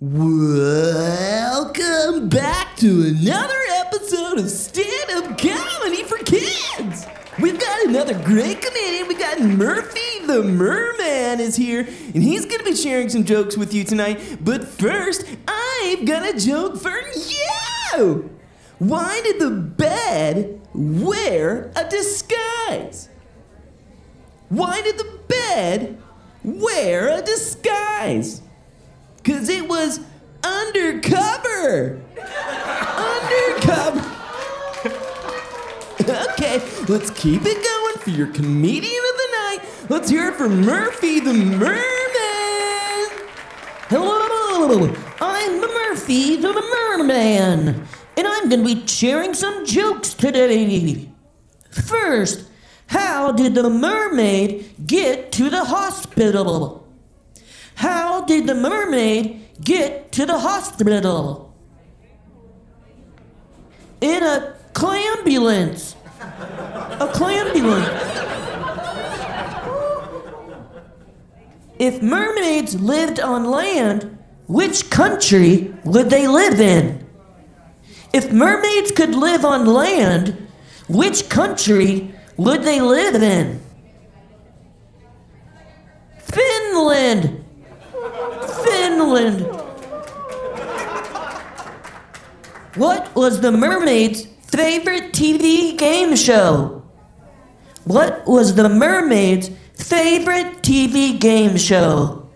Welcome back to another episode of Stand Up Comedy for Kids. We've got another great comedian. We got Murphy the Merman is here, and he's gonna be sharing some jokes with you tonight. But first, I've got a joke for you. Why did the bed wear a disguise? Why did the bed wear a disguise? Because it was undercover. undercover. okay, let's keep it going for your comedian of the night. Let's hear it for Murphy the Merman. Hello, I'm Murphy the Merman, and I'm going to be sharing some jokes today. First, how did the mermaid get to the hospital? How did the mermaid get to the hospital? In a clambulance. A clambulance. If mermaids lived on land, which country would they live in? If mermaids could live on land, which country would they live in? Finland! Finland! What was the mermaid's favorite TV game show? What was the mermaid's favorite TV game show?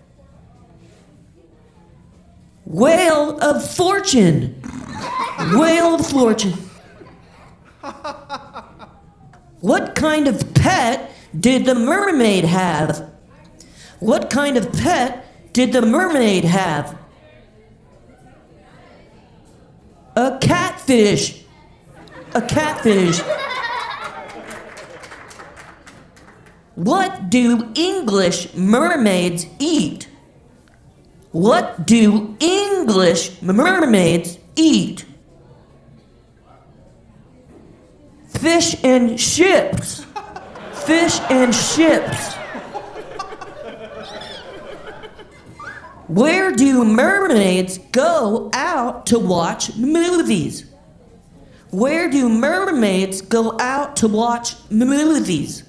Whale of Fortune! Whale of Fortune. What kind of pet did the mermaid have? What kind of pet did the mermaid have? A catfish. A catfish. What do English mermaids eat? What do English mermaids eat? Fish and chips. Fish and chips. Where do mermaids go out to watch movies? Where do mermaids go out to watch movies?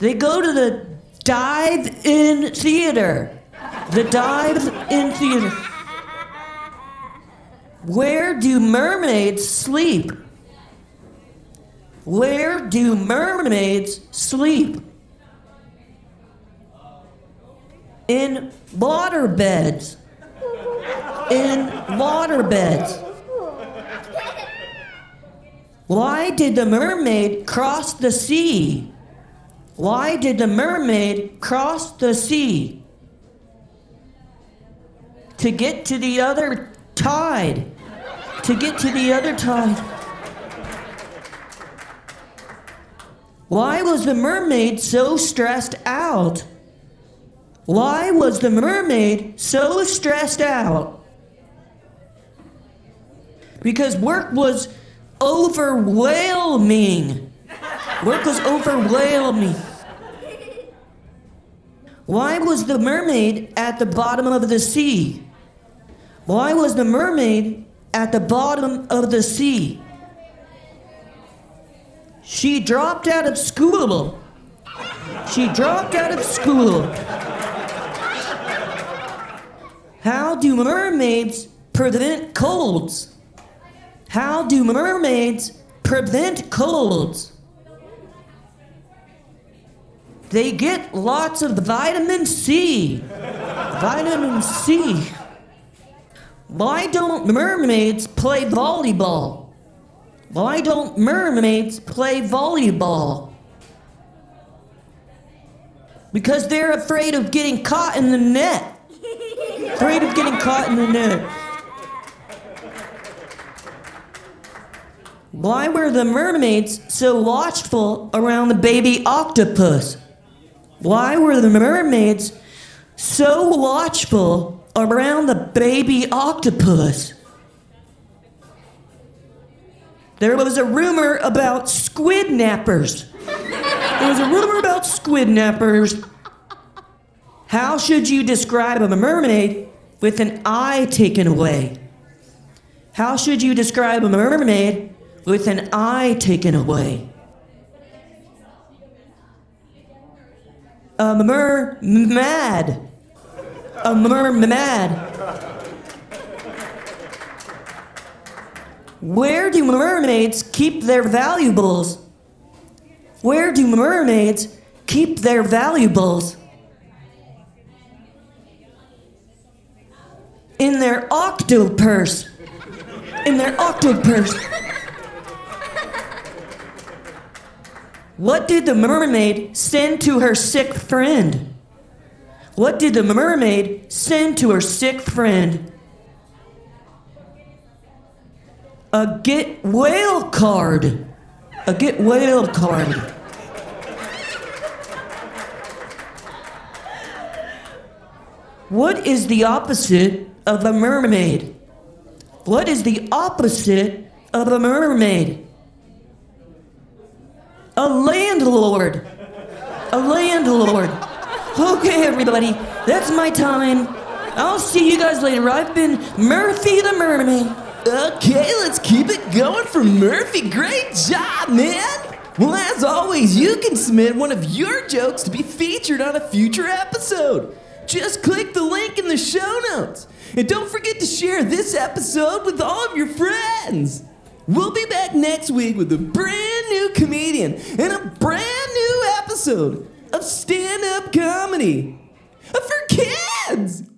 They go to the dive in theater. The dive in theater. Where do mermaids sleep? Where do mermaids sleep? In water beds. In water beds. Why did the mermaid cross the sea? Why did the mermaid cross the sea? To get to the other tide. To get to the other tide. Why was the mermaid so stressed out? Why was the mermaid so stressed out? Because work was overwhelming. Work was overwhelming. Why was the mermaid at the bottom of the sea? Why was the mermaid at the bottom of the sea? She dropped out of school. She dropped out of school. How do mermaids prevent colds? How do mermaids prevent colds? They get lots of vitamin C. Vitamin C. Why don't mermaids play volleyball? Why don't mermaids play volleyball? Because they're afraid of getting caught in the net. Afraid of getting caught in the net. Why were the mermaids so watchful around the baby octopus? Why were the mermaids so watchful around the baby octopus? There was a rumor about squid nappers. There was a rumor about squid nappers. How should you describe a mermaid with an eye taken away? How should you describe a mermaid with an eye taken away? A mer mad. A mer mad. Where do mermaids keep their valuables? Where do mermaids keep their valuables? In their octopurse. In their octopurse. What did the mermaid send to her sick friend? What did the mermaid send to her sick friend? A get whale card. A get whale card. What is the opposite of a mermaid? What is the opposite of a mermaid? A landlord. A landlord. Okay, everybody, that's my time. I'll see you guys later. I've been Murphy the Mermaid. Okay, let's keep it going for Murphy. Great job, man! Well, as always, you can submit one of your jokes to be featured on a future episode. Just click the link in the show notes. And don't forget to share this episode with all of your friends. We'll be back next week with a brand new comedian and a brand new episode of stand up comedy for kids.